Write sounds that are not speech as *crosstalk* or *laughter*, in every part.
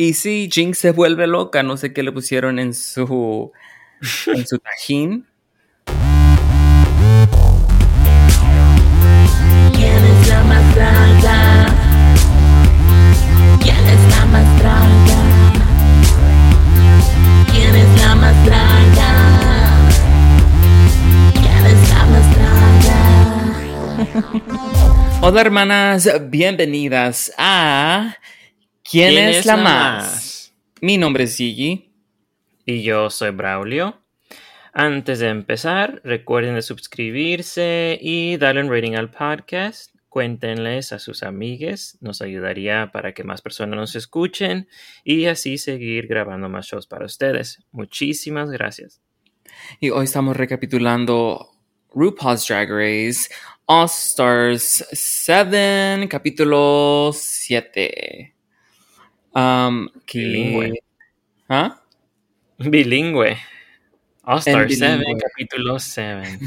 Y sí, Jinx se vuelve loca. No sé qué le pusieron en su, en su tajín. ¿Quién es la más draga? ¿Quién es la más draga? ¿Quién es la más draga? ¿Quién es la más draga? Hola hermanas, bienvenidas a ¿Quién, es, la, más? Mi nombre es Gigi. Y yo soy Braulio. Antes de empezar, recuerden de suscribirse y darle un rating al podcast. Cuéntenles a sus amigues, nos ayudaría para que más personas nos escuchen y así seguir grabando más shows para ustedes. Muchísimas gracias. Y hoy estamos recapitulando RuPaul's Drag Race All Stars 7, capítulo 7. Um, que- Bilingüe. ¿Ah? Bilingüe. All Star En 7, bilingüe. capítulo 7.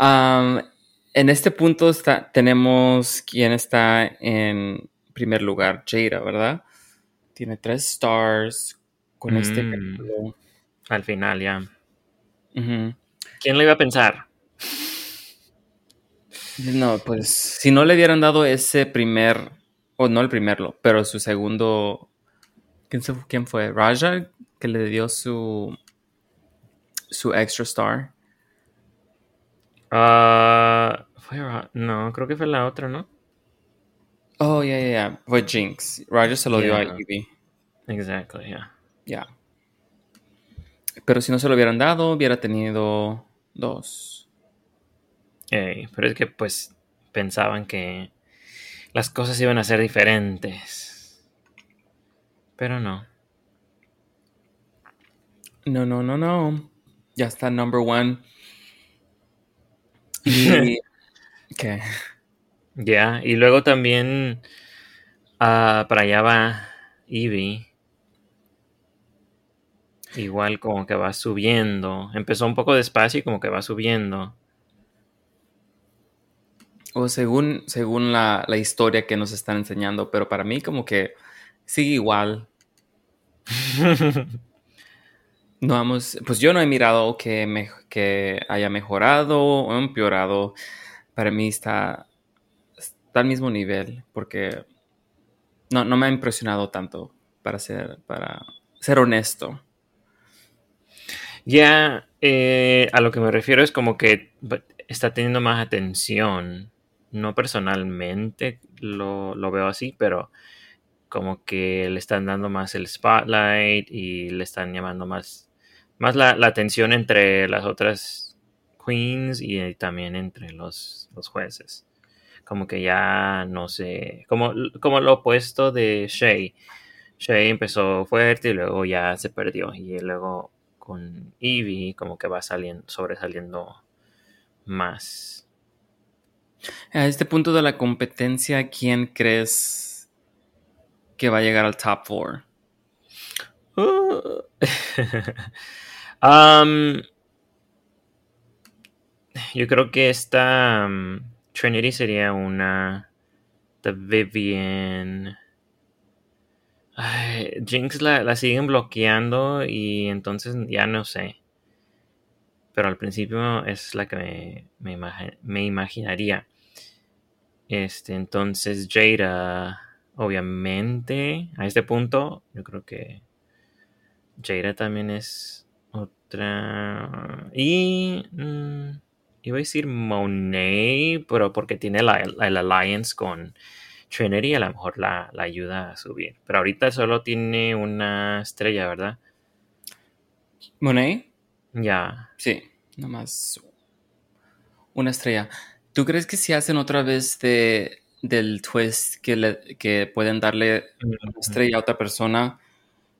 Um, *laughs* en este punto está, tenemos quién está en primer lugar, Jada, ¿verdad? Tiene tres stars con este Mm. capítulo. Al final, ya. ¿Quién lo iba a pensar? No, pues si no le hubieran dado ese primer, o no el primero, pero su segundo, ¿quién, fue? Raja, que le dio su, su extra star. Ah, fue no, creo que fue la otra, ¿no? Oh, ya, ya, ya, fue Jinx. Raja se lo dio a Yeah. Evie. Exactly, yeah. Ya. Pero si no se lo hubieran dado, hubiera tenido dos. Pero es que pues pensaban que las cosas iban a ser diferentes. Pero no. No, no, no, no. Ya está number one. *laughs* Y... ¿Qué? Ya, y luego también ah, para allá va Eevee. Igual como que va subiendo. Empezó un poco despacio y como que va subiendo. O según, según la, la historia que nos están enseñando, pero para mí como que sigue igual. *laughs* No hemos, pues yo no he mirado que, me- que haya mejorado o empeorado. Para mí está, está al mismo nivel, porque no, no me ha impresionado tanto, para ser, para ser honesto. Ya, eh, a lo que me refiero es como que está teniendo más atención. No personalmente lo, lo veo así, pero como que le están dando más el spotlight y le están llamando más, más la, atención entre las otras queens y también entre los, los jueces. Como que ya no sé, como, como lo opuesto de Shay. Shay empezó fuerte y luego ya se perdió. Y luego con Eevee como que va saliendo, sobresaliendo más. A este punto de la competencia, ¿quién crees que va a llegar al top four? *laughs* Um, yo creo que esta um, Trinity sería una. The Vivian. Jinx la, la siguen bloqueando y entonces ya no sé. Pero al principio es la que me, me, me imaginaría. Este, entonces Jada, obviamente, a este punto, yo creo que Jada también es otra. Y. mm, iba a decir Monet, pero porque tiene la, la- el alliance con Trinity, a lo mejor la, la ayuda a subir. Pero ahorita solo tiene una estrella, ¿verdad? ¿Monet? Ya. Sí, nomás una estrella. ¿Tú crees que si hacen otra vez de, del twist que, le- que pueden darle una estrella a otra persona,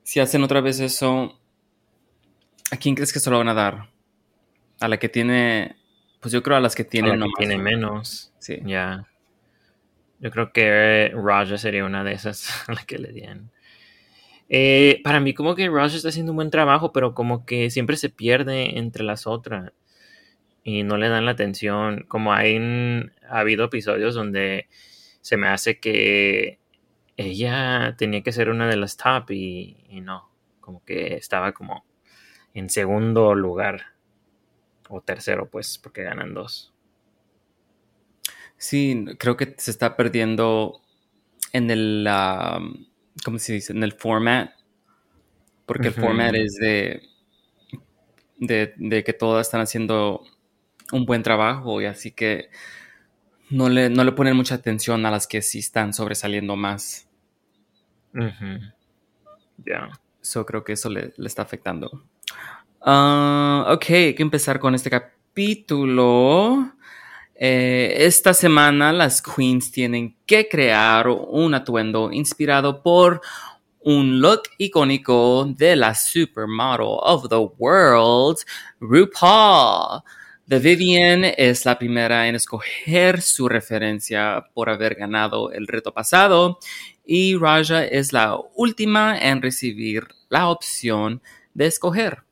si hacen otra vez eso, ¿a quién crees que se lo van a dar? A la que tiene, pues yo creo a las que A tienen la que nomás tiene menos. Sí. Ya. Yo creo que Raja sería una de esas *laughs* a la que le dieran. Eh, para mí como que Raja está haciendo un buen trabajo, pero como que siempre se pierde entre las otras. Y no le dan la atención. Como hay ha habido episodios donde se me hace que ella tenía que ser una de las top y, y no, como que estaba como en segundo lugar o tercero, pues, porque ganan dos. Sí, creo que se está perdiendo en el, ¿cómo se dice? En el format. Porque el format es de, de, de que todas están haciendo un buen trabajo y así que no le, no le ponen mucha atención a las que sí están sobresaliendo más. Ujú. Ya. So creo que eso le, le está afectando. Ah, ok, hay que empezar con este capítulo. Eh, esta semana las queens tienen que crear un atuendo inspirado por un look icónico de la supermodel of the world, RuPaul. The Vivian es la primera en escoger su referencia por haber ganado el reto pasado y Raja es la última en recibir la opción de escoger.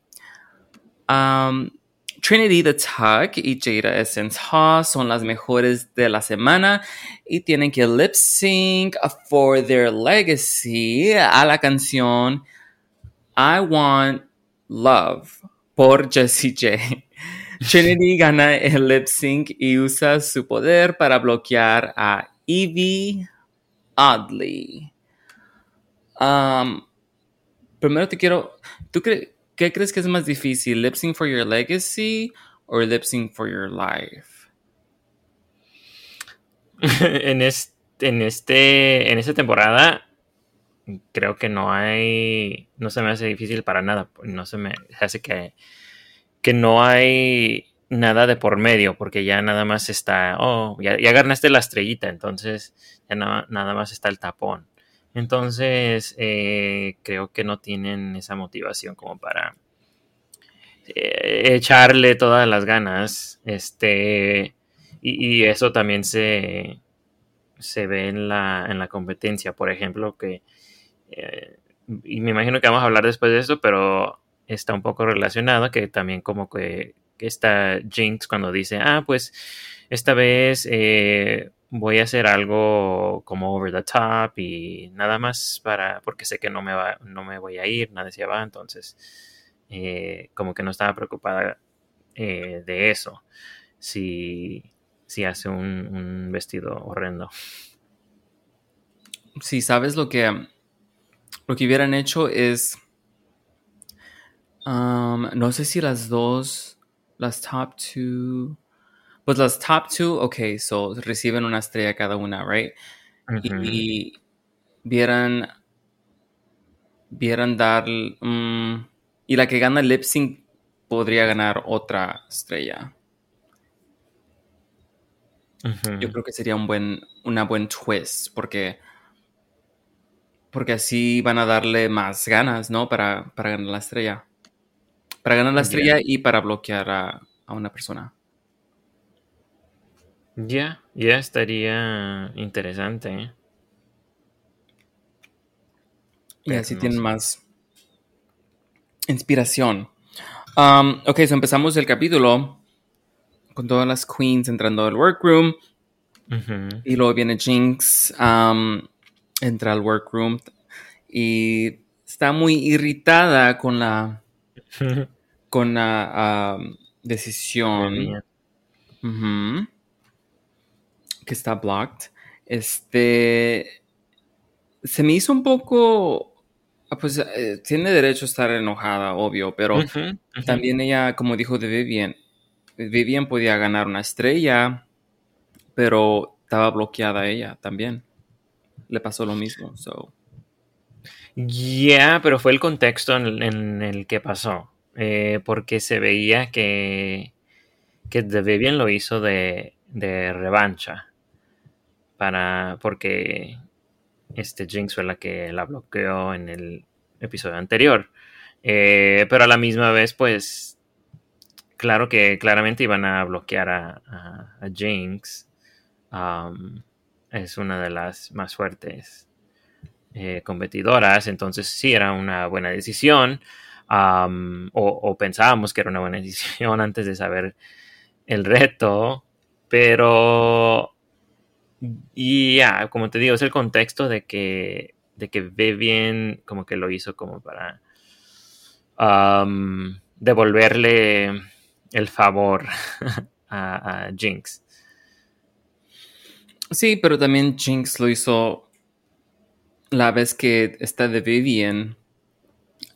Um, Trinity the Tuck y Jada Essence Haas son las mejores de la semana y tienen que lip sync for their legacy a la canción I Want Love por Jessie J. *laughs* Trinity gana el lip sync y usa su poder para bloquear a Evie Oddly. Um, primero te quiero. ¿Tú cre- qué crees que es más difícil? ¿Lip sync for your legacy o lip sync for your life? *laughs* en, es- en este en esta temporada creo que no hay no se me hace difícil para nada no se me hace que que no hay nada de por medio porque ya nada más está oh ya, ya ganaste la estrellita entonces ya na- nada más está el tapón entonces eh, creo que no tienen esa motivación como para eh, echarle todas las ganas este y, eso también se se ve en la, en la competencia, por ejemplo, que, eh, y me imagino que vamos a hablar después de eso, pero está un poco relacionado, que también como que, que está Jinx cuando dice, ah, pues esta vez voy a hacer algo como over the top y nada más para, porque sé que no me, va, no me voy a ir, nadie se va, entonces eh, como que no estaba preocupada eh, de eso. Si, si hace un, vestido horrendo. Si sabes lo que lo que hubieran hecho es um, no sé si las dos las top two pues las top two ok so reciben una estrella cada una right y vieran vieran dar mm, y la que gana lip sync podría ganar otra estrella. Yo creo que sería un buen una buen twist porque porque así van a darle más ganas no para, para ganar la estrella. Para ganar la estrella y para bloquear a, a una persona Ya, ya estaría interesante. ¿eh? y Pero así no tienen sé. más inspiración Um, ok so empezamos el capítulo con todas las queens entrando al workroom. Y luego viene Jinx, um, entra al workroom y está muy irritada con la, *laughs* con la um, decisión que está blocked. Este se me hizo un poco, ah, pues eh, tiene derecho a estar enojada, obvio, pero también ella, como dijo de Vivian, Vivian podía ganar una estrella, pero estaba bloqueada ella también. Le pasó lo mismo. So. Ya, pero fue el contexto en, en el que pasó. Eh, porque se veía que, que The Vivian lo hizo de, de revancha. Para, porque este Jinx fue la que la bloqueó en el episodio anterior. Eh, pero a la misma vez, pues, claro que claramente iban a bloquear a, Jinx. Es una de las más fuertes eh, competidoras, entonces sí era una buena decisión, o, o pensábamos que era una buena *laughs* decisión antes de saber el reto, pero Y ya, como te digo, es el contexto de que, de que ve bien, como que lo hizo como para devolverle el favor *laughs* a, Jinx. Sí, pero también Jinx lo hizo la vez que está de Vivian.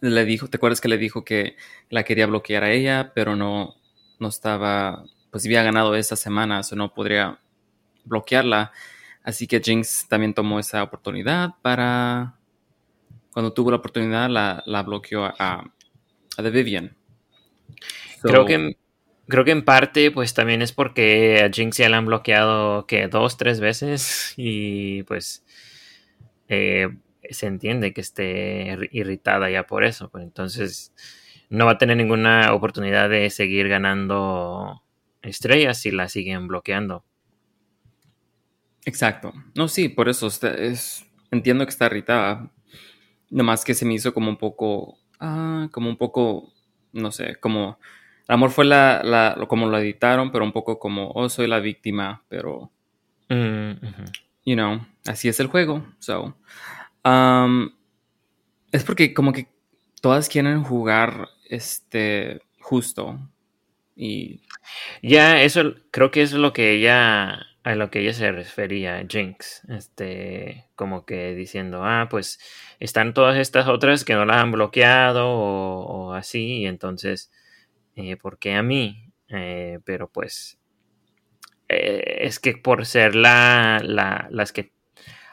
Le dijo, ¿te acuerdas que le dijo que la quería bloquear a ella, pero no, no estaba, pues había ganado esa semana, o no podría bloquearla. Así que Jinx también tomó esa oportunidad para, cuando tuvo la oportunidad, la, la bloqueó a, The Vivian. Creo que creo que en parte pues también es porque a Jinx ya la han bloqueado que dos, tres veces *laughs* y pues eh, se entiende que esté irri- irritada ya por eso. Pues entonces no va a tener ninguna oportunidad de seguir ganando estrellas si la siguen bloqueando. Exacto. No, sí, por eso está- es, entiendo que está irritada. Nomás que se me hizo como un poco, ah, como un poco, no sé, como, el amor fue la, la, como lo editaron, pero un poco como, oh, soy la víctima, pero, Mm, ujú. you know, así es el juego. So, um, es porque como que todas quieren jugar, este, justo. Y, Ya, eso creo que es lo que ella, a lo que ella se refería, Jinx, este, como que diciendo, ah, pues están todas estas otras que no las han bloqueado o, así, y entonces, eh, ¿por qué a mí? Eh, pero pues, eh, es que por ser la, la, las que,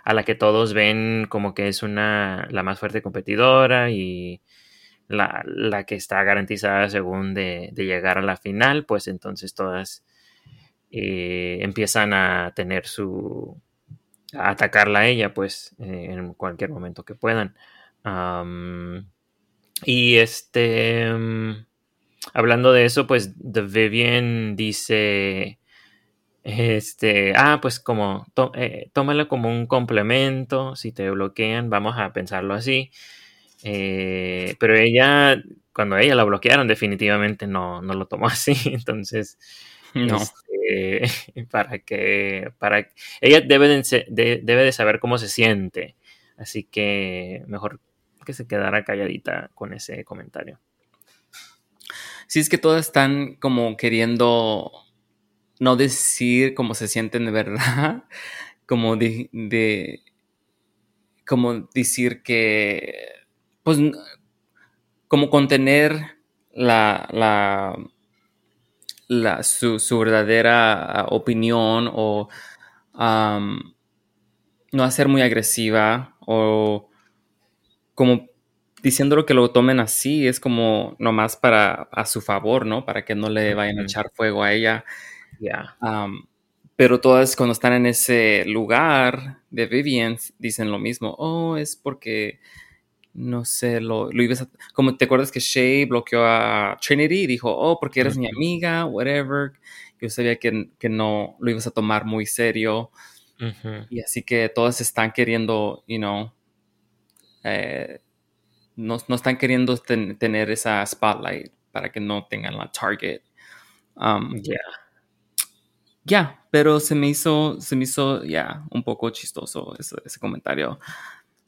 a la que todos ven como que es una, la más fuerte competidora y la, la que está garantizada según de, de llegar a la final, pues entonces todas eh, empiezan a tener su... a atacarla a ella, pues, eh, en cualquier momento que puedan. Y este... mm, hablando de eso, pues, The Vivian dice... Este, ah, pues como, tó- eh, tómalo como un complemento, si te bloquean, vamos a pensarlo así. Eh, pero ella, cuando ella la bloquearon, definitivamente no, no lo tomó *laughs* así. Entonces, no. este, *laughs* para que, para, ella debe de, de- debe de saber cómo se siente. Así que mejor que se quedara calladita con ese comentario. Sí, es que todas están como queriendo no decir cómo se sienten de verdad, *laughs* como de, de- como decir que, pues, como contener la, la, la- su, su verdadera ah, opinión o no hacer muy agresiva o como diciéndolo que lo tomen así, es como nomás para a su favor, ¿no? Para que no le vayan a echar fuego a ella. Pero todas cuando están en ese lugar de Vivian dicen lo mismo. Oh, es porque, no sé, lo, lo ibas a... Como te acuerdas que Shay bloqueó a Trinity y dijo, oh, porque eres mi amiga, whatever. Yo sabía que, que no lo ibas a tomar muy serio. Ujú. Y así que todas están queriendo, you know, eh, no, no están queriendo ten- tener esa spotlight para que no tengan la target. Um, Ya. ya, pero se me hizo, se me hizo, ya, un poco chistoso ese, ese comentario.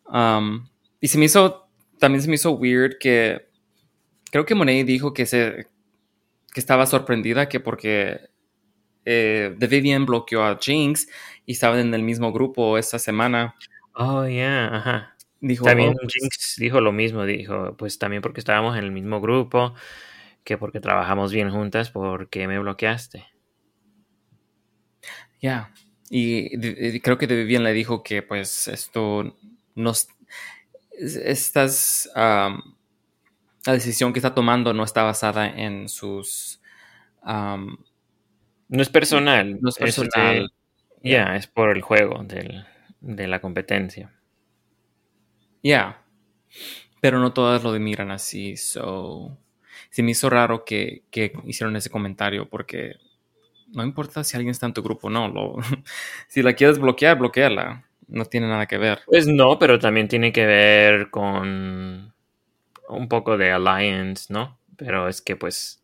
Um, y se me hizo, también se me hizo weird que, creo que Monet dijo que se, que estaba sorprendida que porque eh, The Vivian bloqueó a Jinx y estaban en el mismo grupo esta semana. Oh, ya, ajá. Dijo, También "Oh, pues, Jinx dijo lo mismo, dijo, pues también porque estábamos en el mismo grupo, que porque trabajamos bien juntas, ¿por qué me bloqueaste? Ya. Y, de- de- creo que de Vivian le dijo que pues esto no estas am, la decisión que está tomando no está basada en sus am, No es personal. no es personal. Ya, es por el juego del- de la competencia. Ya. Pero no todas lo miran así. So se me hizo raro que, que hicieron ese comentario porque no importa si alguien está en tu grupo o no. Lo, *laughs* si la quieres bloquear, bloqueala. No tiene nada que ver. Pues no, pero también tiene que ver con un poco de alliance, ¿no? Pero es que pues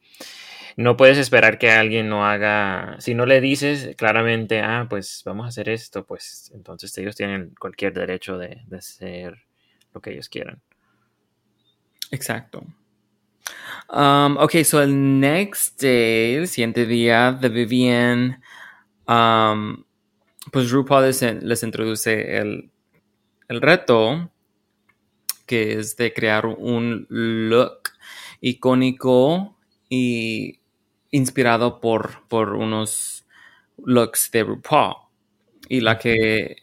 no puedes esperar que alguien no haga, si no le dices claramente, ah, pues vamos a hacer esto, pues entonces ellos tienen cualquier derecho de, de hacer lo que ellos quieran. Exacto. Um, ok, so el next day, el siguiente día, de Vivian, um, pues RuPaul les, introduce el, el reto, que es de crear un look icónico y inspirado por, por unos looks de RuPaul. Y la que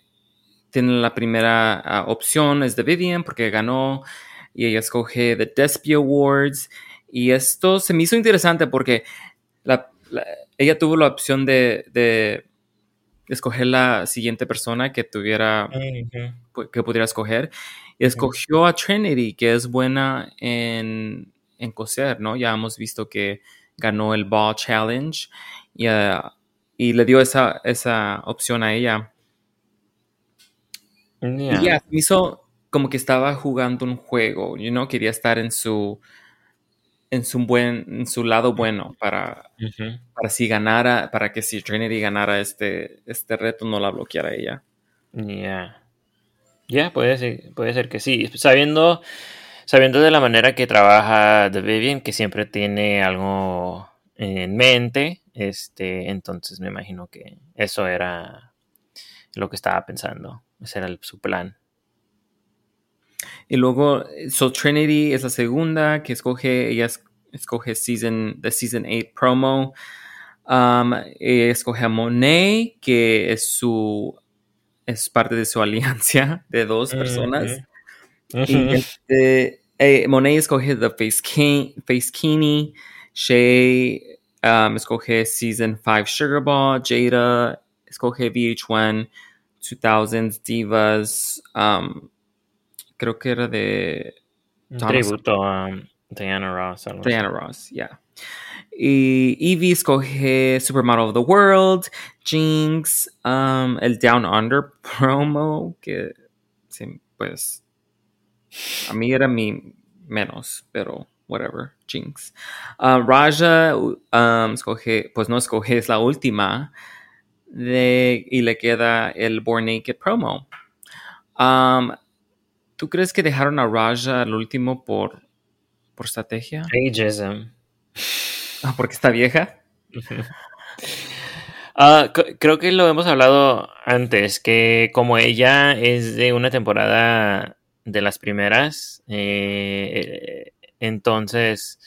tiene la primera ah, opción es de Vivian porque ganó y ella escoge The Despy Awards. Y esto se me hizo interesante porque la- la- ella tuvo la opción de escoger la siguiente persona que tuviera que pudiera escoger. Y escogió a Trinity, que es buena en, en coser, ¿no? Ya hemos visto que ganó el Ball Challenge y, ah, y le dio esa, esa opción a ella. Yeah. Y ya, hizo como que estaba jugando un juego, you know, quería estar en su en su buen en su lado bueno para, para si ganara, para que si Trinity ganara este, este reto no la bloqueara ella. Ya. Ya, puede ser, puede ser que sí. Sabiendo, sabiendo de la manera que trabaja The Vivian, que siempre tiene algo en mente, este, entonces me imagino que eso era lo que estaba pensando. Ese era el- su plan. Y luego, so Trinity es la segunda que escoge, ella es- escoge season, the Season 8 promo. Um, ella escoge a Monet, que es su, es parte de su *laughs* alianza de dos personas. Y este, eh, Monet escoge The Face, King, Face Kini. Shay um, escoge Season 5 Sugar Ball. Jada escoge VH1 2000s Divas. Um, creo que era de Thomas- tributo a Diana Ross. algo así. Diana Ross, yeah. Y Evie escoge Supermodel of the World, Jinx, um, el Down Under *laughs* promo, que sí, pues a mí era mi menos, pero whatever, Jinx. Uh, Raja um, escoge, pues no escoge, es la última, de, y le queda el Born Naked promo. Um, ¿Tú crees que dejaron a Raja al último por, por estrategia? Ageism. *laughs* Ah, porque está vieja. *laughs* Ah, creo que lo hemos hablado antes, que como ella es de una temporada de las primeras, eh, entonces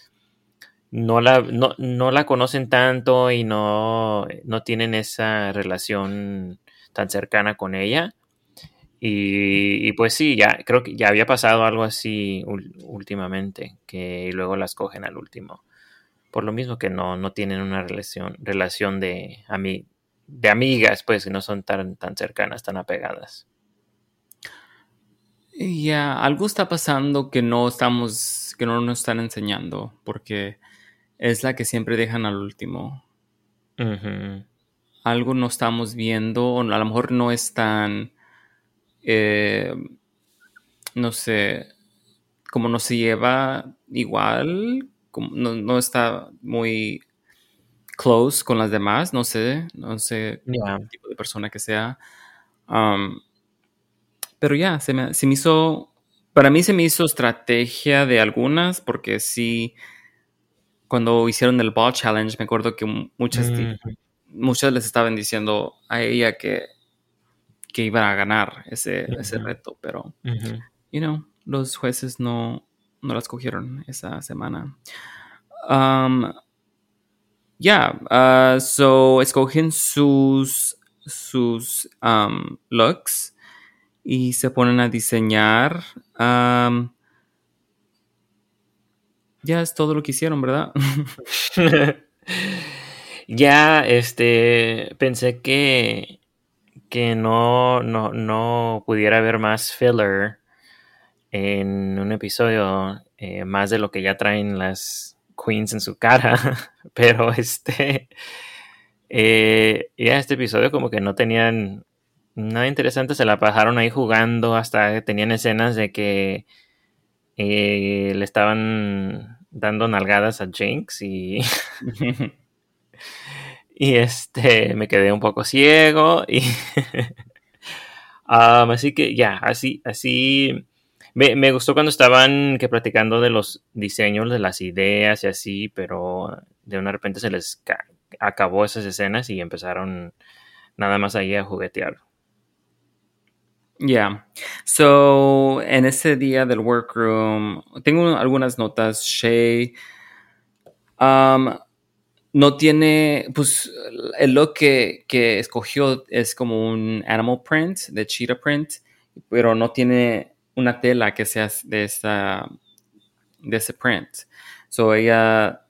no la, no, no la conocen tanto y no, no tienen esa relación tan cercana con ella. Y, y pues sí, ya creo que ya había pasado algo así últimamente, que luego las cogen al último por lo mismo que no, no tienen una relación, relación de, ami- de amigas, pues, que no son tan, tan cercanas, tan apegadas. Ya, algo está pasando que no estamos, que no nos están enseñando, porque es la que siempre dejan al último. Algo no estamos viendo, o a lo mejor no es tan, eh, no sé, como no se lleva igual, como no, no está muy close con las demás, no sé, no sé el tipo de persona que sea. Um, pero ya, se, me, se me hizo, para mí se me hizo estrategia de algunas, porque sí, cuando hicieron el Ball Challenge, me acuerdo que mu- muchas, Ujú. muchas les estaban diciendo a ella que, que iban a ganar ese, ese reto, pero, you know, los jueces no, no las cogieron esa semana. Um, ya, ah, so escogen sus, sus um, looks y se ponen a diseñar. Um, ya es todo lo que hicieron, ¿verdad? *laughs* ya, este, pensé que, que no, no, no pudiera haber más filler en un episodio, eh, más de lo que ya traen las queens en su cara, *laughs* pero este, eh, ya este episodio como que no tenían nada interesante, se la pasaron ahí jugando, hasta tenían escenas de que eh, le estaban dando nalgadas a Jinx y, *laughs* *laughs* y este, me quedé un poco ciego y *laughs* así que ya, así, así, me, me, gustó cuando estaban que platicando de los diseños, de las ideas y así, pero de una repente se les acabó esas escenas y empezaron nada más ahí a juguetear. Yeah. So, en ese día del workroom, tengo algunas notas. Shay um, no tiene, pues, el look que, que, escogió es como un animal print, de cheetah print, pero no tiene una tela que sea de, esa, de ese print. So, ella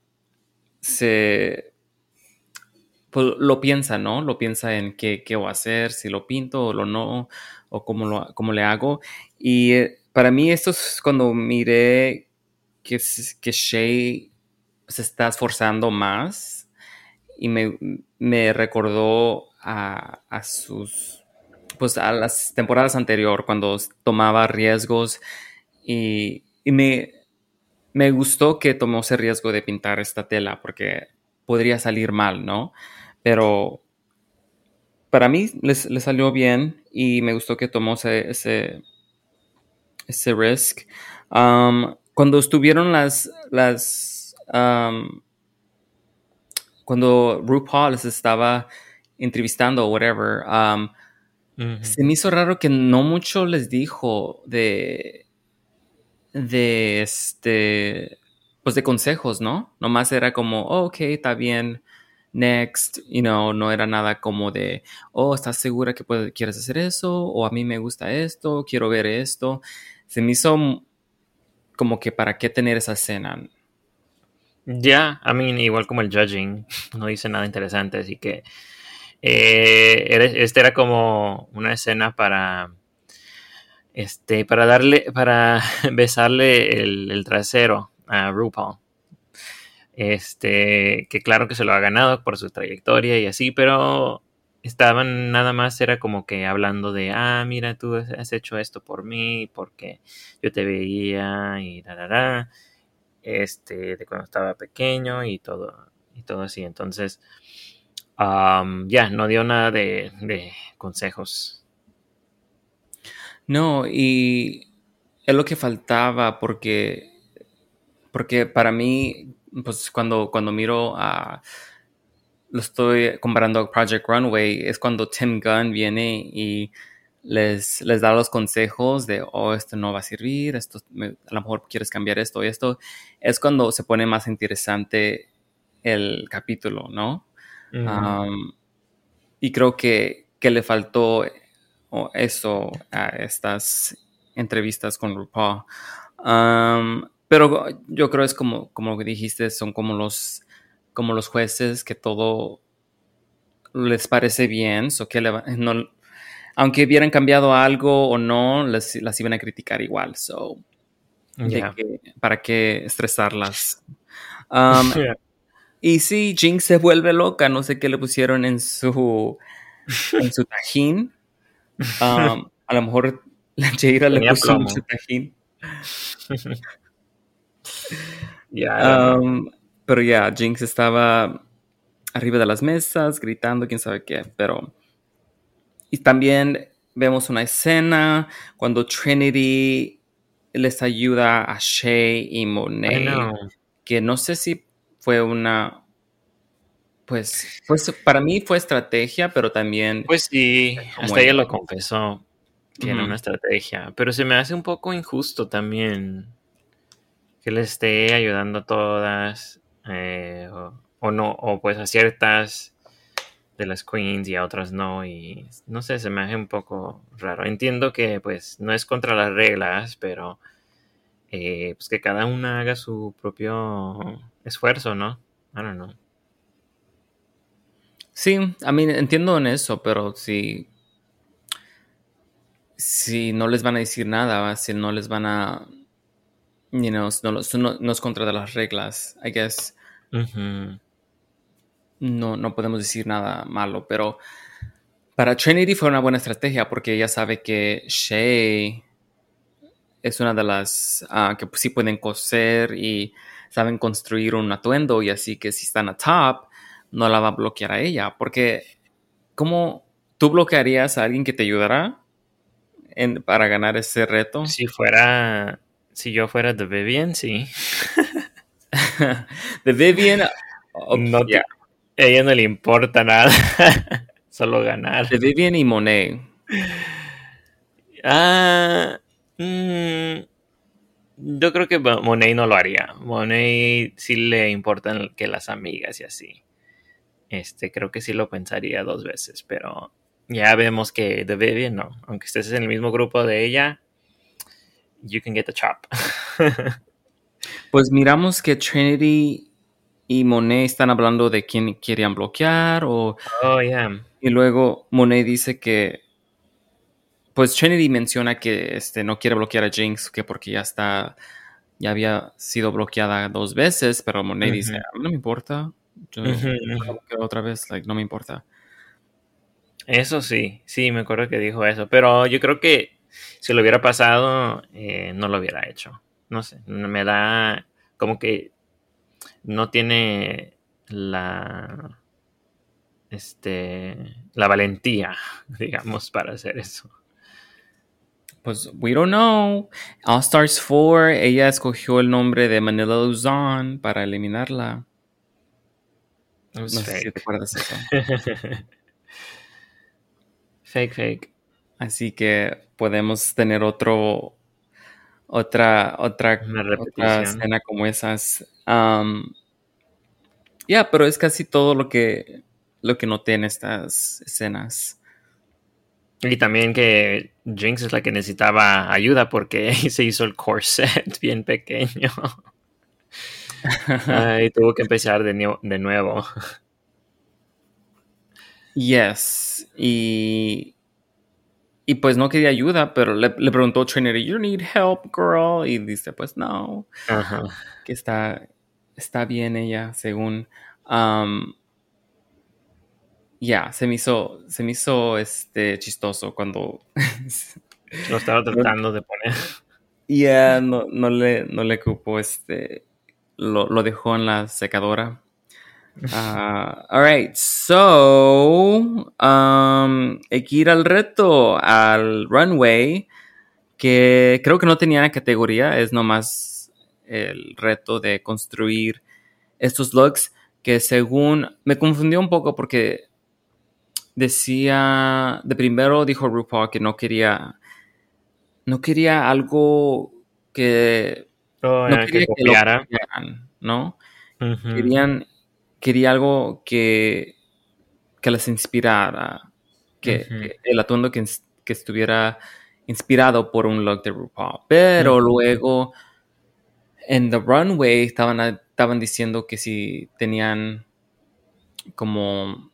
se pues, lo piensa, ¿no? Lo piensa en qué, qué voy a hacer, si lo pinto o lo no, o cómo, lo, cómo le hago. Y eh, para mí esto es cuando miré que, que Shay se está esforzando más y me, me recordó a, a, sus, pues a las temporadas anteriores, cuando tomaba riesgos y, y me, me gustó que tomó ese riesgo de pintar esta tela porque podría salir mal, ¿no? Pero para mí le salió bien y me gustó que tomó ese, ese, ese risk. Um, cuando estuvieron las, las um, cuando RuPaul les estaba entrevistando o whatever, um, se me hizo raro que no mucho les dijo de, de este, pues de consejos, ¿no? Nomás era como, oh, ok, está bien, next, you know, no era nada como de, oh, ¿estás segura que quieres hacer eso? O a mí me gusta esto, quiero ver esto. Se me hizo como que para qué tener esa escena. Ya, a mí igual como el judging, *laughs* no dice nada interesante, así que eh, este era como una escena para, este, para darle, para *laughs* besarle el, el trasero a RuPaul. Este, que claro que se lo ha ganado por su trayectoria y así, pero estaban nada más, era como que hablando de, ah, mira, tú has hecho esto por mí, porque yo te veía y da, da, da, este, de cuando estaba pequeño y todo, y todo así. Entonces, ya, no dio nada de, de consejos. No, y es lo que faltaba porque, porque para mí pues cuando, cuando miro a, lo estoy comparando a Project Runway, es cuando Tim Gunn viene y les, les da los consejos de, oh, esto no va a servir, esto, a lo mejor quieres cambiar esto y esto, es cuando se pone más interesante el capítulo, ¿no? y creo que, que le faltó eso a estas entrevistas con RuPaul. Pero yo creo es como, como dijiste, son como los, como los jueces que todo les parece bien, so que no, aunque hubieran cambiado algo o no, las iban a criticar igual. So, ¿Para qué estresarlas? Um, *laughs* y sí, Jinx se vuelve loca, no sé qué le pusieron en su, en su tajín. Um, a lo mejor la Jaira le puso en su tajín. *laughs* Um, pero ya, Jinx estaba arriba de las mesas, gritando, quién sabe qué, pero... Y también vemos una escena cuando Trinity les ayuda a Shay y Monet, que no sé si fue una... Pues, pues para mí fue estrategia, pero también... Pues sí, hasta ella lo confesó, que era una estrategia, pero se me hace un poco injusto también que le esté ayudando a todas eh, o, no, o pues a ciertas de las queens y a otras no y no sé, se me hace un poco raro. Entiendo que pues no es contra las reglas, pero eh, pues que cada una haga su propio esfuerzo, ¿no? I don't know. Sí, a mí entiendo en eso, pero si, si no les van a decir nada, si no les van a you know, no, no, no es contra las reglas, I guess. No, no podemos decir nada malo, pero para Trinity fue una buena estrategia porque ella sabe que Shay es una de las ah, que sí pueden coser y saben construir un atuendo y así que si están a top, no la va a bloquear a ella. Porque, ¿cómo tú bloquearías a alguien que te ayudará en- para ganar ese reto? Si fuera, si yo fuera The Vivian, sí. *laughs* De Vivian, oh, No yeah, A ella no le importa nada, *laughs* solo ganar. de Vivian y Monet. Ah, mm, yo creo que Mo- Monet no lo haría. Monet sí le importan que las amigas y así. Este, creo que sí lo pensaría dos veces, pero ya vemos que The Vivian no. Aunque estés en el mismo grupo de ella, you can get the chop. *laughs* Pues miramos que Trinity y Monet están hablando de quién querían bloquear o oh, yeah. y luego Monet dice que pues Trinity menciona que este no quiere bloquear a Jinx que porque ya está ya había sido bloqueada dos veces, pero Monet dice, no me importa. Yo bloqueo otra vez, like, no me importa. Eso sí, sí, me acuerdo que dijo eso, pero yo creo que si lo hubiera pasado, eh, no lo hubiera hecho. No sé, me da como que no tiene la, este, la valentía, *laughs* digamos, para hacer eso. Pues we don't know. All Stars 4, ella escogió el nombre de Manila Luzon para eliminarla. No sé si te fake. acuerdas eso. *laughs* fake, fake. Así que podemos tener otro, otra, otra, otra escena como esas. Um, ya, pero es casi todo lo que, lo que noté en estas escenas. Y también que Jinx es la que necesitaba ayuda porque *laughs* se hizo el corset *laughs* bien pequeño. *laughs* Ah, y tuvo que empezar de, nue- de nuevo. Yes. Y, y pues no quería ayuda, pero le, le preguntó Trinity, you need help, girl. Y dice, pues no. Ajá. que está, está bien ella, según. um, ya, se me hizo, se me hizo este chistoso cuando. *laughs* Lo estaba tratando de poner. Ya, no, no le, no le cupo este. Lo, lo dejó en la secadora. *laughs* Ah, alright, so. Um, hay que ir al reto, al runway. Que creo que no tenía categoría, es nomás el reto de construir estos looks que según me confundió un poco porque decía de primero dijo RuPaul que no quería no quería algo que Oh, no quería que que lo copiara. copiaran, ¿no? Querían quería algo que que les inspirara, que, el atuendo que, que estuviera inspirado por un look de RuPaul. Pero luego en the runway estaban, estaban diciendo que si tenían como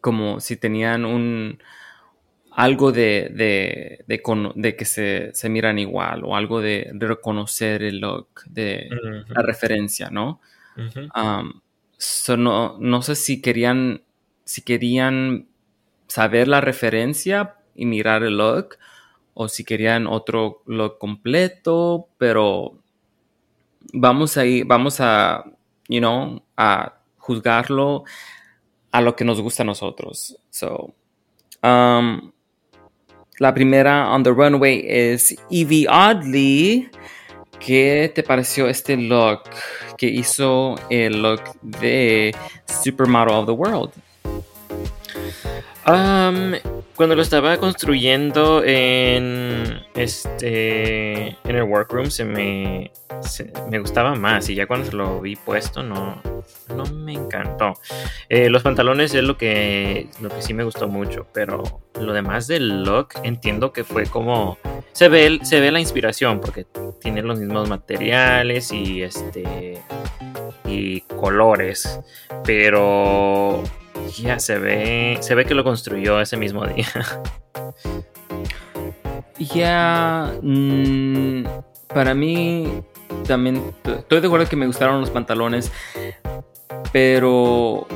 como si tenían un algo de, de, de, que se, se miran igual o algo de, reconocer el look, de la referencia, ¿no? Um, so no, no sé si querían, si querían saber la referencia y mirar el look, o si querían otro look completo, pero vamos a vamos a, you know, a juzgarlo a lo que nos gusta a nosotros. So, um, la primera on the runway es Evie Oddly. ¿Qué te pareció este look que hizo el look de Supermodel of the World? Um, cuando lo estaba construyendo en este en el workroom se me me gustaba más y ya cuando lo vi puesto no no me encantó. Eh, los pantalones es lo que lo que sí me gustó mucho, pero lo demás del look entiendo que fue como se ve se ve la inspiración porque tiene los mismos materiales y este y colores, pero ya se ve, se ve que lo construyó ese mismo día. *laughs* Ya, mm, para mí también estoy de acuerdo que me gustaron los pantalones, pero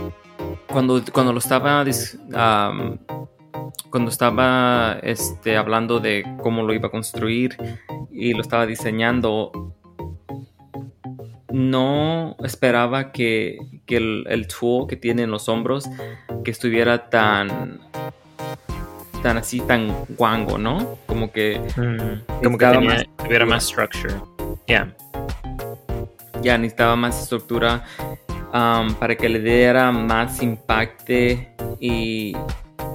cuando, cuando lo estaba cuando estaba este, hablando de cómo lo iba a construir y lo estaba diseñando, no esperaba que, que el, el tool que tiene en los hombros que estuviera tan tan así tan guango, ¿no? Como que Mm, como que tenía, más tuviera más structure. Yeah. ya necesitaba más estructura um, para que le diera más impacte y,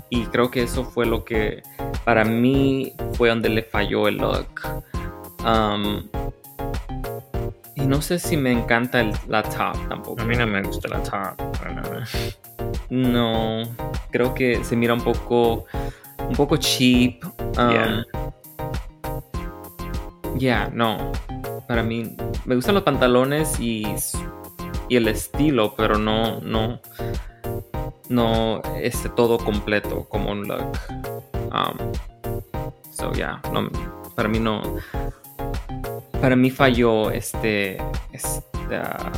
y creo que eso fue lo que para mí fue donde le falló el look. Um, no sé si me encanta el- la top tampoco. A mí no me gusta la top. para nada. No, creo que se mira un poco, un poco cheap. Um, Yeah. yeah, no. Para mí, me gustan los pantalones y, y el estilo, pero no, no, no este todo completo como un look. Um, so yeah, no, para mí no. Para mí falló este, esta-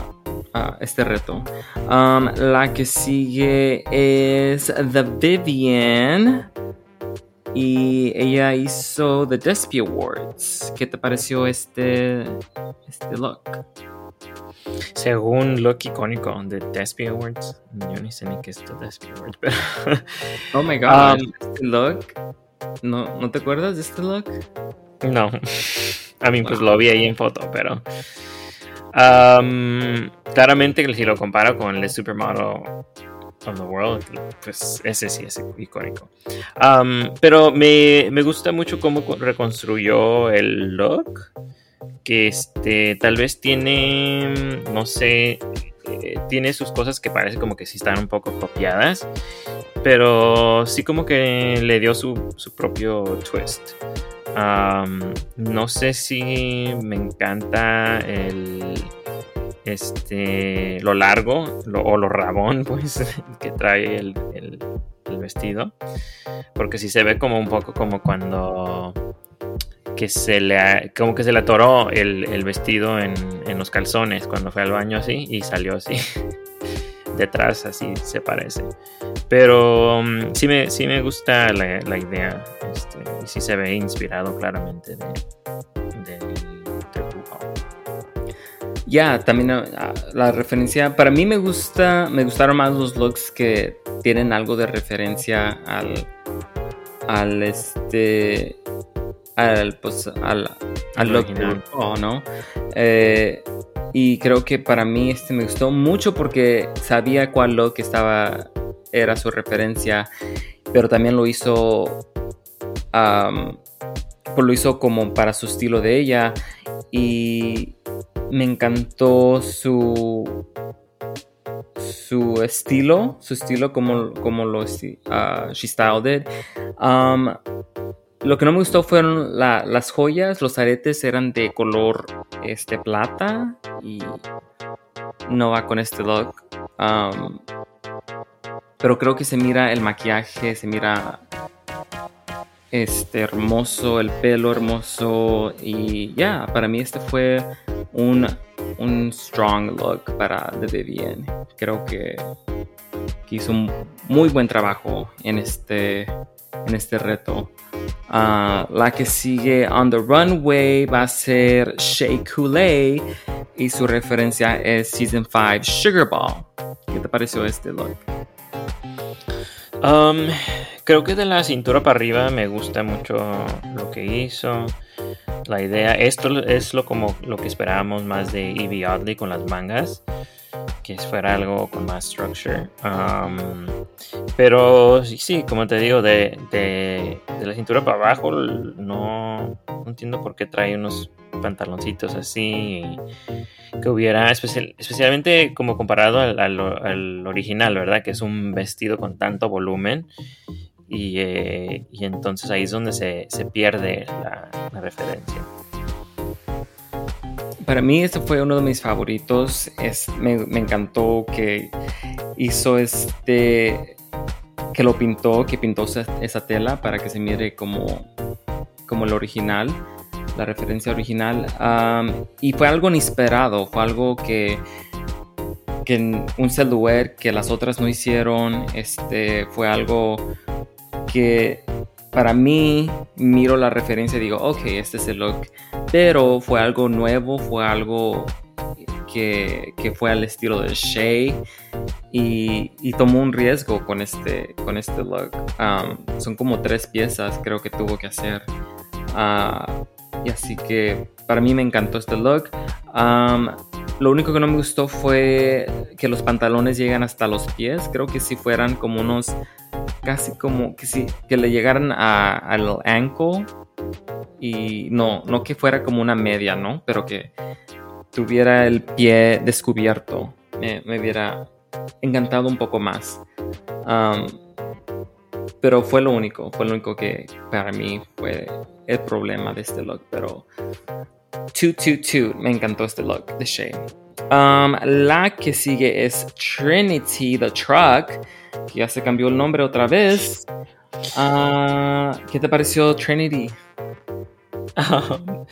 ah, este reto. Um, la que sigue es The Vivian. Y ella hizo The Despy Awards. ¿Qué te pareció este, este look? Según look icónico de Despy Awards, yo ni sé ni qué es esto Despy Awards, pero Oh my god, *laughs* Um, este look. ¿No, ¿No te acuerdas de este look? no. A mí pues lo vi ahí en foto, pero um, claramente si lo comparo con el Supermodel of the World, pues ese sí es icónico. Um, pero me, me gusta mucho cómo co- reconstruyó el look. Que este, tal vez tiene, no sé, eh, tiene sus cosas que parece como que sí están un poco copiadas. Pero sí como que le dio su, su propio twist. No sé si me encanta el este lo largo o lo rabón *laughs* pues que trae el, el- vestido porque sí se ve como un poco como cuando que se le como que se le atoró el, el vestido en, en los calzones cuando fue al baño así y salió así *laughs* detrás así se parece. Pero um, sí, me, sí me gusta la, la idea y sí se ve inspirado claramente de, de. Ya, también ah, la referencia. Para mí me gusta. Me gustaron más los looks que tienen algo de referencia al. Al este. Al pues al. Al look RuPaul, ¿no? Eh, y creo que para mí este me gustó mucho porque sabía cuál look estaba. Era su referencia. Pero también lo hizo. Pues lo hizo como para su estilo de ella. Y me encantó su su estilo, su estilo como, como lo ah, she styled it. Lo que no me gustó fueron la- las joyas, los aretes eran de color este plata y no va con este look. Pero creo que se mira el maquillaje, se mira este hermoso, el pelo hermoso y ya, para mí este fue un, un strong look para The Vivienne. Creo que, que hizo un muy buen trabajo en este, en este reto. Ah, la que sigue on the runway va a ser Shea Coulee y su referencia es Season 5 Sugar Ball. ¿Qué te pareció este look? Um, creo que de la cintura para arriba me gusta mucho lo que hizo. La idea, esto es lo como lo que esperábamos más de Evie Oddly con las mangas, que fuera algo con más structure. Um, pero sí, como te digo, de, de- la cintura para abajo no, no entiendo por qué trae unos pantaloncitos así. que hubiera, especial- especialmente como comparado al original, ¿verdad? Que es un vestido con tanto volumen. Y, eh, y entonces ahí es donde se, se pierde la, referencia. Para mí este fue uno de mis favoritos. Me, me encantó que hizo este, que lo pintó, que pintó esa, tela para que se mire como, como el original, la referencia original. Y fue algo inesperado, fue algo que, que un silhouette que las otras no hicieron. Este, fue algo que para mí, miro la referencia y digo, ok, este es el look. Pero fue algo nuevo, fue algo que, que fue al estilo de Shea y, y, tomó un riesgo con este, con este look. Um, son como tres piezas, creo que tuvo que hacer. Uh, y así que para mí me encantó este look. Um, lo único que no me gustó fue que los pantalones llegan hasta los pies. Creo que si fueran como unos casi como que si que le llegaran a, al ankle y no, no que fuera como una media, ¿no? Pero que tuviera el pie descubierto. Me, me hubiera encantado un poco más. Pero fue lo único, fue lo único que para mí fue el problema de este look. Pero 222, me encantó este look de Shea. Um, la que sigue es Trinity the Truck, que ya se cambió el nombre otra vez. Uh, ¿Qué te pareció Trinity? *laughs*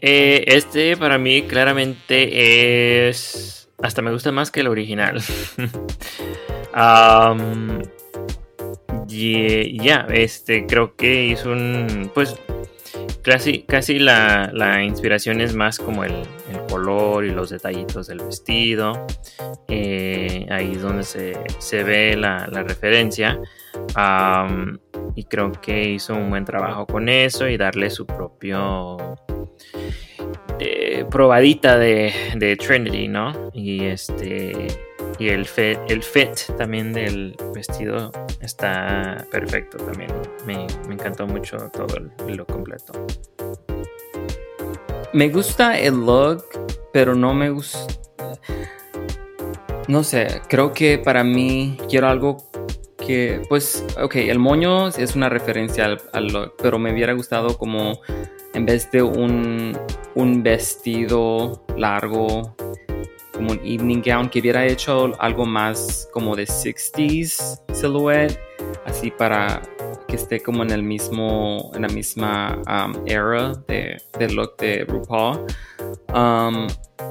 eh, este para mí claramente es... Hasta me gusta más que el original. *laughs* um, ya, este, creo que hizo un... Pues casi, casi la, la inspiración es más como el, el, color y los detallitos del vestido. Eh, ahí es donde se, se ve la, la referencia. Y creo que hizo un buen trabajo con eso y darle su propio eh, probadita de, de, Trinity, ¿no? Y este y el fit, el fit también del vestido está perfecto también. Me, me encantó mucho todo el, look completo. Me gusta el look, pero no me gusta. No sé, creo que para mí quiero algo que, pues, ok, el moño es una referencia al, look, pero me hubiera gustado como en vez de un, un vestido largo como un evening gown que hubiera hecho algo más como de 60s silhouette, así para que esté como en el mismo, en la misma um, era de, de, look de RuPaul. Um,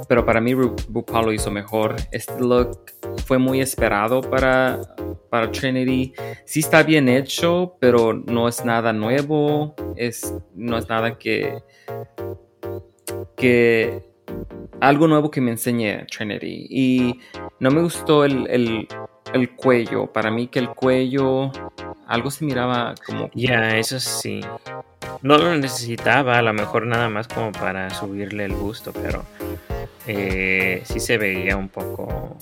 pero para mí Ru RuPaul lo hizo mejor. Este look fue muy esperado para, para Trinity. Sí está bien hecho, pero no es nada nuevo. Es, no es nada que, que algo nuevo que me enseñe Trinity. Y no me gustó el, el, el cuello. Para mí que el cuello, algo se miraba como... Ya, eso sí. No lo necesitaba, a lo mejor nada más como para subirle el gusto, pero eh, sí se veía un poco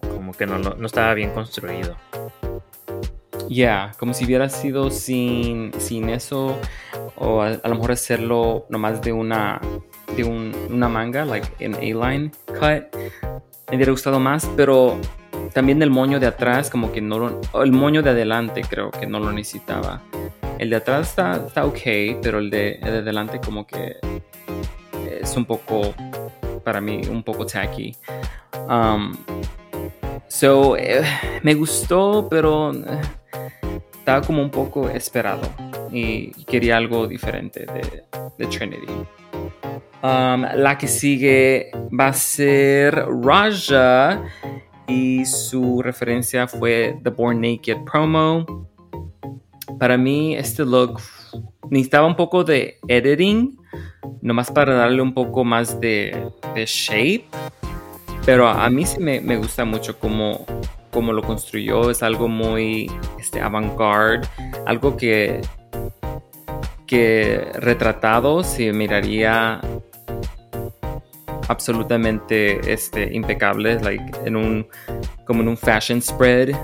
como que no, no estaba bien construido. Ya, yeah, como si hubiera sido sin, sin eso, o a, a, lo mejor hacerlo nomás de una de un, una manga, like en A-line cut, me hubiera gustado más, pero también el moño de atrás, como que no lo, el moño de adelante creo que no lo necesitaba. El de atrás está, está ok, pero el de, de adelante como que es un poco, para mí, un poco tacky. Um, so, eh, me gustó, pero eh, estaba como un poco esperado y quería algo diferente de, de Trinity. Um, la que sigue va a ser Raja y su referencia fue The Born Naked promo. Para mí este look necesitaba un poco de editing, nomás para darle un poco más de, shape. Pero a mí sí me, me gusta mucho cómo, cómo, lo construyó. Es algo muy este, avant-garde, algo que, que retratado se miraría absolutamente este, impecables, like, en un, como en un fashion spread.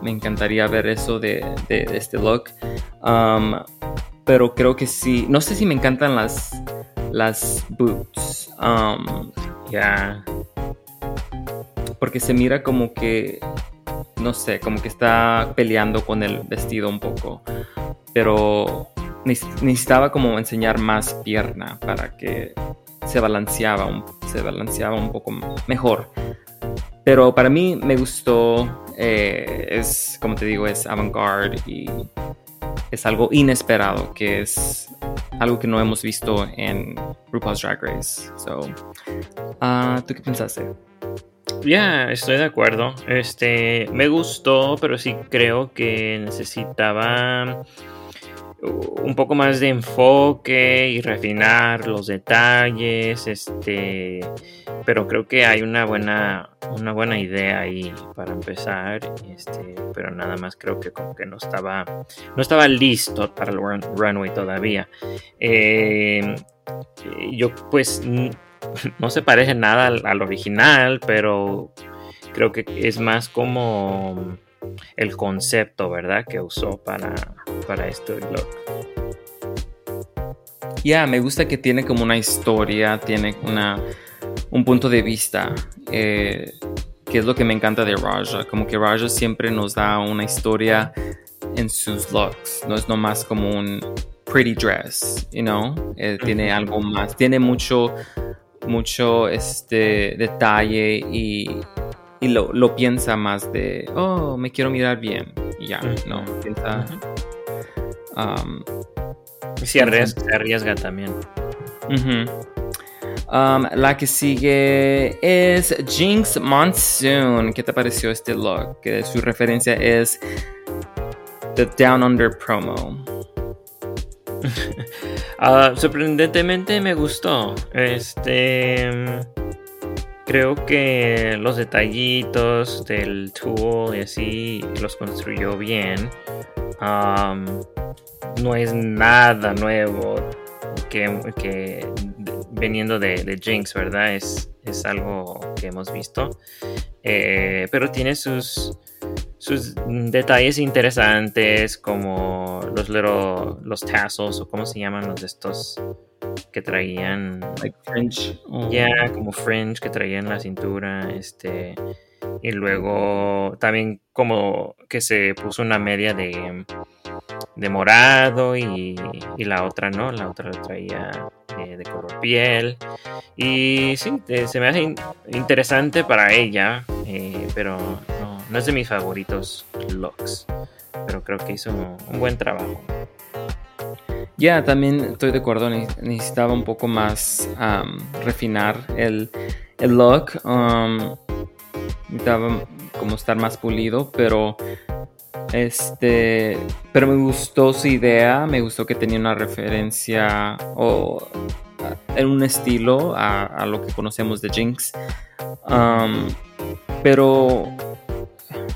Me encantaría ver eso de, de, este look. Um, pero creo que sí. No sé si me encantan las, las boots. Um. Yeah. Porque se mira como que. No sé, como que está peleando con el vestido un poco. Pero necesitaba como enseñar más pierna para que se balanceaba un, se balanceaba un poco mejor. Pero para mí me gustó, eh, es como te digo, es avant-garde y es algo inesperado, que es algo que no hemos visto en RuPaul's Drag Race. So, uh, ¿Tú qué pensaste? Ya, yeah, estoy de acuerdo. Este, me gustó, pero sí creo que necesitaba un poco más de enfoque y refinar los detalles, este, pero creo que hay una buena, una buena idea ahí para empezar, este, pero nada más creo que como que no estaba, no estaba listo para el runway todavía. Eh, yo pues no se parece nada al original, pero creo que es más como el concepto, ¿verdad? Que usó para, para este look. Ya, me gusta que tiene como una historia, tiene una, un punto de vista, eh, que es lo que me encanta de Raja. Como que Raja siempre nos da una historia en sus looks, no es nomás como un pretty dress, you know, eh, tiene algo más, tiene mucho, mucho este detalle y y lo, lo, piensa más de, oh, me quiero mirar bien. Y ya, no, piensa... Um, se, arriesga, también. Um, la que sigue es Jinx Monsoon. ¿Qué te pareció este look? Que su referencia es The Down Under promo. uh, *laughs* sorprendentemente me gustó. Este creo que los detallitos del tool y así los construyó bien. No es nada nuevo que, que veniendo de, Jinx, ¿verdad? Es, es algo que hemos visto. Eh, pero tiene sus, sus detalles interesantes como los little, los tassels o cómo se llaman los de estos que traían like fringe ya como fringe que traían la cintura este y luego también como que se puso una media de, de morado y, y, la otra no la otra la traía de, color piel. Y sí se me hace interesante para ella eh, pero no, no, es de mis favoritos looks pero creo que hizo un buen trabajo. Ya, también estoy de acuerdo, necesitaba un poco más refinar el, look. Necesitaba como estar más pulido, pero este, pero me gustó su idea, me gustó que tenía una referencia o en un estilo a, lo que conocemos de Jinx. pero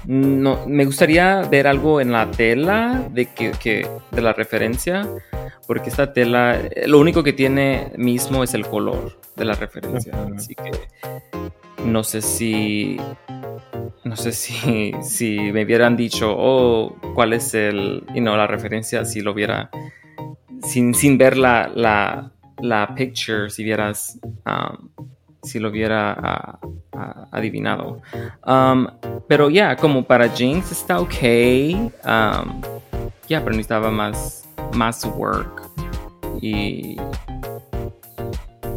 no, me gustaría ver algo en la tela de que de la referencia porque esta tela, lo único que tiene mismo es el color de la referencia. Así que no sé si, no sé si, *laughs* si me hubieran dicho, oh, cuál es el, y no, la referencia, si lo hubiera, sin, sin ver la, la, la picture, si vieras, um, si lo hubiera adivinado. Um, pero ya, como para Jinx está ok. Um, ya, pero necesitaba más más work y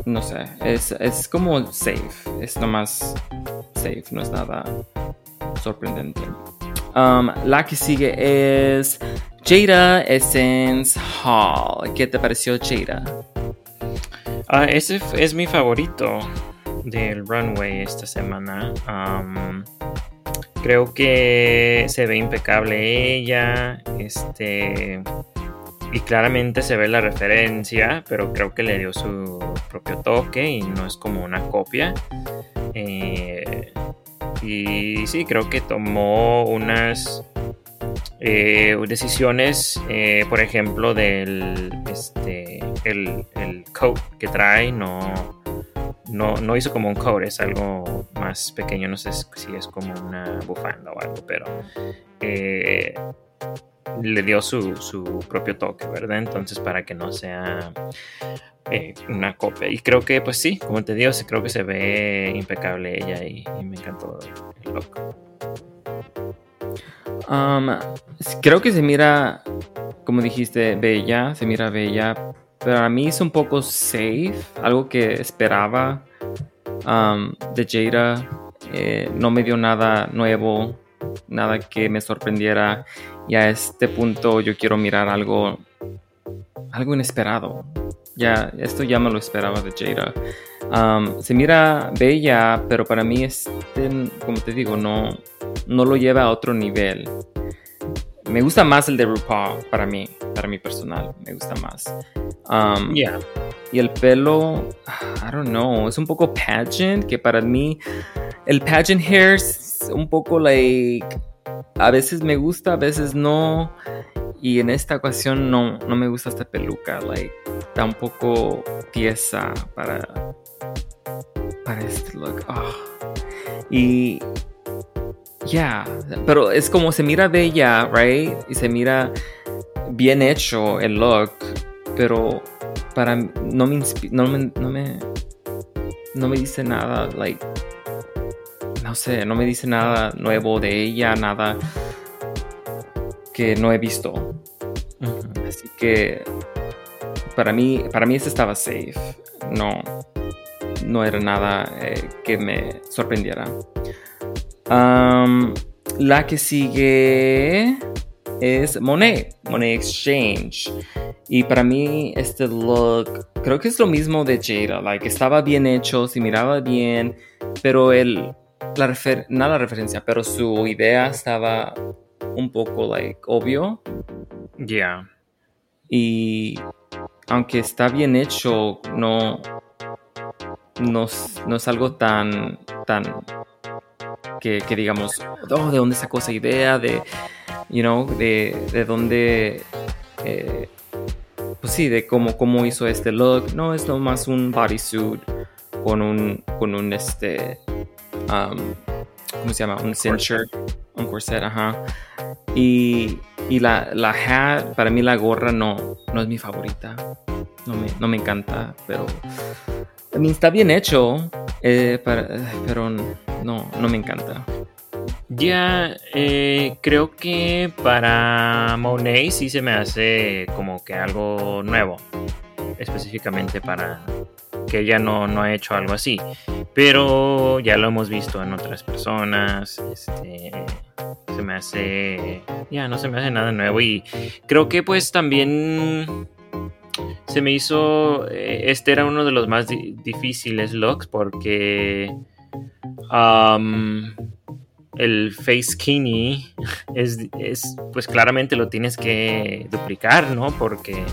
no sé, es, es como safe, es nomás safe, no es nada sorprendente. Um, la que sigue es Jada Essence Hall. ¿Qué te pareció Jada? Uh, ese es mi favorito del runway esta semana. Um, creo que se ve impecable ella. Este y claramente se ve la referencia, pero creo que le dio su propio toque y no es como una copia. Eh, y sí, creo que tomó unas eh, decisiones, eh, por ejemplo, del este, el, el coat que trae, no, no, no, hizo como un coat, es algo más pequeño, no sé si es como una bufanda o algo, pero le dio su, su, propio toque, ¿verdad? Entonces para que no sea eh, una copia. Y creo que, pues sí, como te digo, creo que se ve impecable ella y, me encantó el look. Um, creo que se mira, como dijiste, bella, se mira bella, pero a mí es un poco safe, algo que esperaba um, de Jada. Eh, no me dio nada nuevo, nada que me sorprendiera y a este punto yo quiero mirar algo, algo inesperado. Ya, esto ya me lo esperaba de Jada. Um, se mira bella, pero para mí, este, como te digo, no, no lo lleva a otro nivel. me gusta más el de RuPaul para mí, para mi personal, me gusta más. Um, Yeah. y el pelo, I don't know, es un poco pageant, que para mí el pageant hair un poco like, a veces me gusta, a veces no. Y en esta ocasión no, no me gusta esta peluca, like, está un poco tiesa para, para este look. Ah. Y ya, pero es como se mira bella, right? Y se mira bien hecho el look, pero para no me, no me, no me, no me dice nada, like, no sé, no me dice nada nuevo de ella, nada que no he visto. Así que para mí, para mí este estaba safe. No, no era nada eh, que me sorprendiera. Am, la que sigue es Monet, Monet Exchange. Y para mí este look, creo que es lo mismo de Jada, like estaba bien hecho, se miraba bien, pero el, la refer- no la referencia, pero su idea estaba un poco like obvio Yeah. y aunque está bien hecho, no, no, es- no es algo tan, tan que, que digamos, oh, ¿de dónde sacó esa idea? De, you know, de, de dónde, eh, pues sí, de cómo, cómo hizo este look. No, es nomás un bodysuit con un, con un, este, um, ¿cómo se llama? Un cincher, un corset, ajá. Y, y la, la hat, para mí la gorra no, no es mi favorita. No me, no me encanta, pero I mean, está bien hecho, eh, para- pero no, no me encanta. Ya, eh, creo que para Monet sí se me hace como que algo nuevo, específicamente para que ella no, no ha hecho algo así, pero ya lo hemos visto en otras personas, este, se me hace, ya no se me hace nada nuevo y creo que pues también se me hizo, eh, este era uno de los más di- difíciles looks porque... el face skinny es, pues claramente lo tienes que duplicar, ¿no? Porque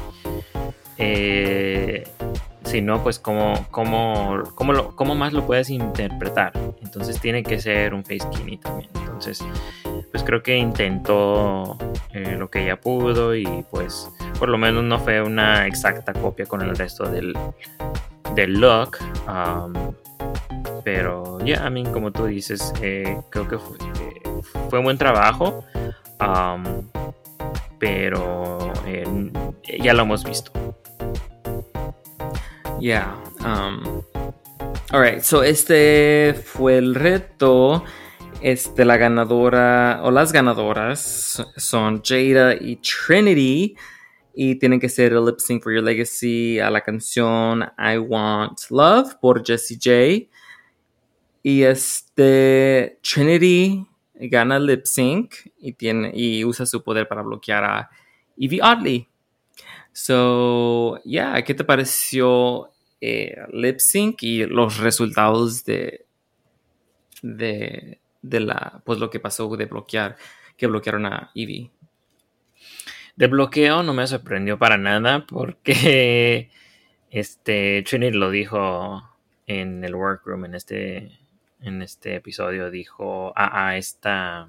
eh, si no, pues cómo, cómo, cómo, lo- cómo más lo puedes interpretar. Entonces tiene que ser un face skinny también. Entonces, pues creo que intentó eh, lo que ella pudo y pues por lo menos no fue una exacta copia con el resto del, del look. um, pero ya, a mí, como tú dices, eh, creo que fue, eh, fue un buen trabajo. um, pero ya lo hemos visto. Yeah. Um, alright, so este fue el reto. Este, la ganadora o las ganadoras son Jada y Trinity. Y tienen que ser el lip sync for your legacy a la canción I Want Love por Jessie J. Y este Trinity gana lip sync y, tiene, y usa su poder para bloquear a Evie Oddly. So, yeah, ¿qué te pareció eh, lip sync y los resultados de, de, de la, pues lo que pasó de bloquear, que bloquearon a Evie? De bloqueo no me sorprendió para nada porque *laughs* este Trinity lo dijo en el workroom en este en este episodio dijo a, a esta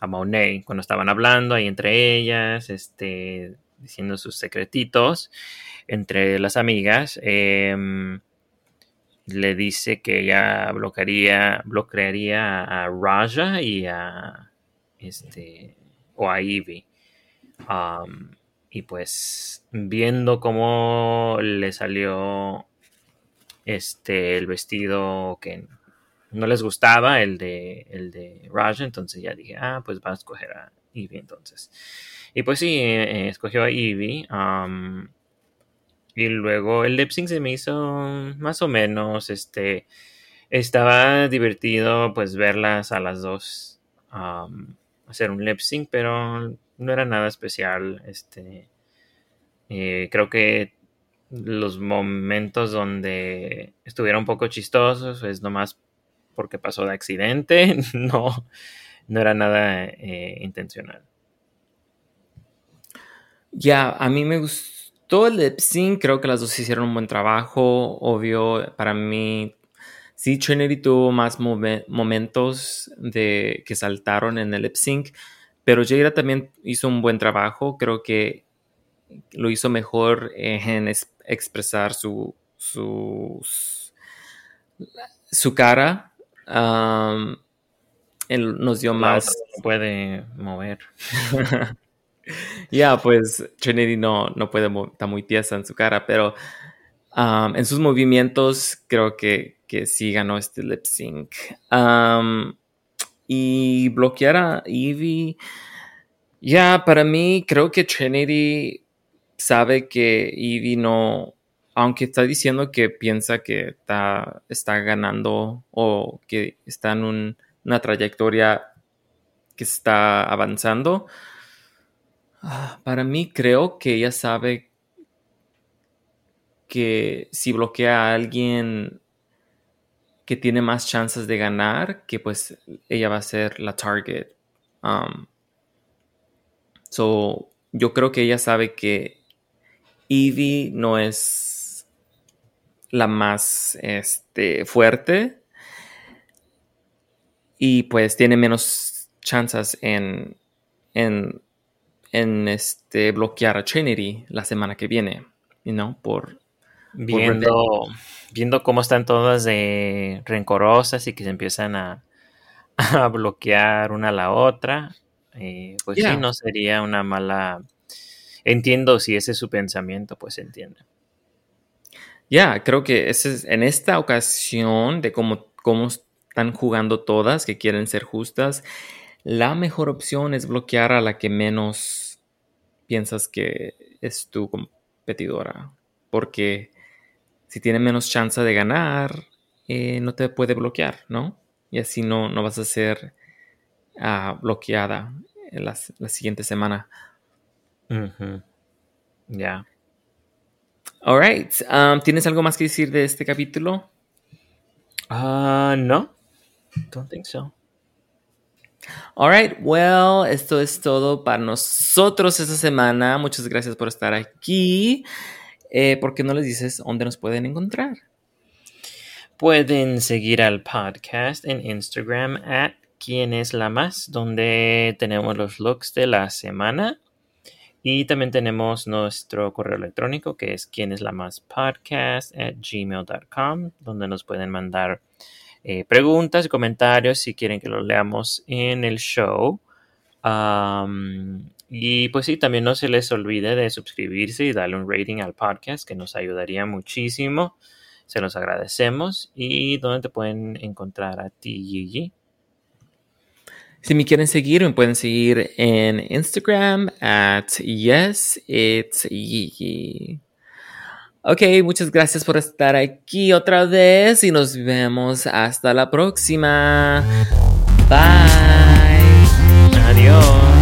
a Monet cuando estaban hablando ahí entre ellas este diciendo sus secretitos entre las amigas em, le dice que ella bloquearía bloquearía a Raja y a este o a Um, y pues viendo cómo le salió este el vestido que no les gustaba, el de el de Raja, entonces ya dije, ah, pues va a escoger a Evie entonces. Y pues sí, eh, escogió a um, y luego el lip sync se me hizo más o menos, este, estaba divertido pues verlas a las dos hacer un lip sync, pero no era nada especial. Este, eh, creo que los momentos donde estuvieron un poco chistosos es nomás porque pasó de accidente, *laughs* no, no era nada eh, intencional. Ya, a mí me gustó el lip sync. Creo que las dos hicieron un buen trabajo. Obvio, para mí, sí, Trinity tuvo más momen- momentos de que saltaron en el lip sync. Pero Jada también hizo un buen trabajo. Creo que lo hizo mejor en es- expresar su, su, su cara. Él nos dio más. no puede mover. *laughs* Ya, pues Trinity no, no puede, está muy tiesa en su cara, pero um, en sus movimientos creo que, que sí ganó este lip sync. Um, y bloquear a Evie, ya, para mí creo que Trinity sabe que Evie no, aunque está diciendo que piensa que está, está ganando o que está en un- una trayectoria que está avanzando, Ah, Para mí creo que ella sabe que si bloquea a alguien que tiene más chances de ganar, que pues ella va a ser la target. Um, so, yo creo que ella sabe que Evie no es la más este, fuerte y pues tiene menos chances en, en en este bloquear a Trinity la semana que viene, you know, por Viendo, viendo cómo están todas de rencorosas y que se empiezan a, *laughs* a bloquear una a la otra, eh, pues Yeah. sí, no sería una mala... Entiendo si ese es su pensamiento, pues entiende. ya, creo que ese es, en esta ocasión de cómo, cómo están jugando todas, que quieren ser justas, la mejor opción es bloquear a la que menos piensas que es tu competidora, porque si tiene menos chance de ganar, eh, no te puede bloquear, ¿no? Y así no, no vas a ser ah, bloqueada en la, la siguiente semana. Ya. All right. um, ¿Tienes algo más que decir de este capítulo? Ah, no. Don't think so. All right. Well, esto es todo para nosotros esta semana. Muchas gracias por estar aquí. Eh, ¿Por qué no les dices dónde nos pueden encontrar? Pueden seguir al podcast en Instagram at quién donde tenemos los looks de la semana. Y también tenemos nuestro correo electrónico que es quién es la podcast at gmail.com, donde nos pueden mandar eh, preguntas y comentarios si quieren que los leamos en el show. Y pues sí, también no se les olvide de suscribirse y darle un rating al podcast, que nos ayudaría muchísimo. Se los agradecemos. ¿Y dónde te pueden encontrar a ti, Gigi? Si me quieren seguir, me pueden seguir en Instagram at yes. Ok, muchas gracias por estar aquí otra vez y nos vemos hasta la próxima. Bye. Adiós.